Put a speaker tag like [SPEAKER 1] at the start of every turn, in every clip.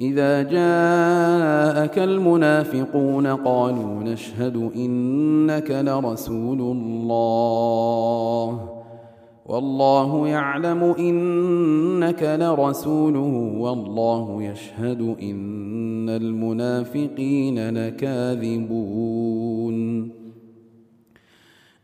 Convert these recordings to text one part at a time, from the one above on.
[SPEAKER 1] إذا جاءك المنافقون قالوا نشهد إنك لرسول الله والله يعلم إنك لرسوله والله يشهد إن المنافقين لكاذبون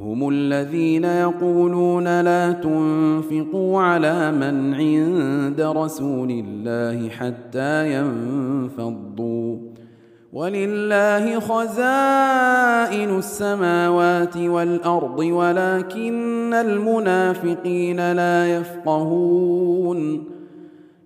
[SPEAKER 1] هم الذين يقولون لا تنفقوا على من عند رسول الله حتى ينفضوا ولله خزائن السماوات والارض ولكن المنافقين لا يفقهون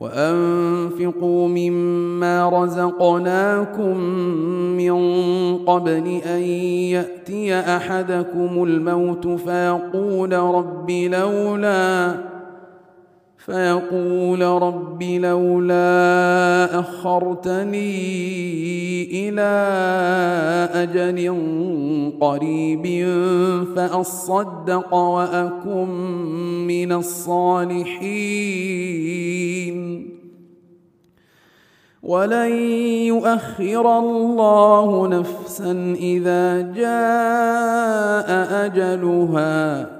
[SPEAKER 1] وأنفقوا مما رزقناكم من قبل أن يأتي أحدكم الموت فيقول رب لولا فيقول رب لولا اخرتني الى اجل قريب فاصدق واكن من الصالحين ولن يؤخر الله نفسا اذا جاء اجلها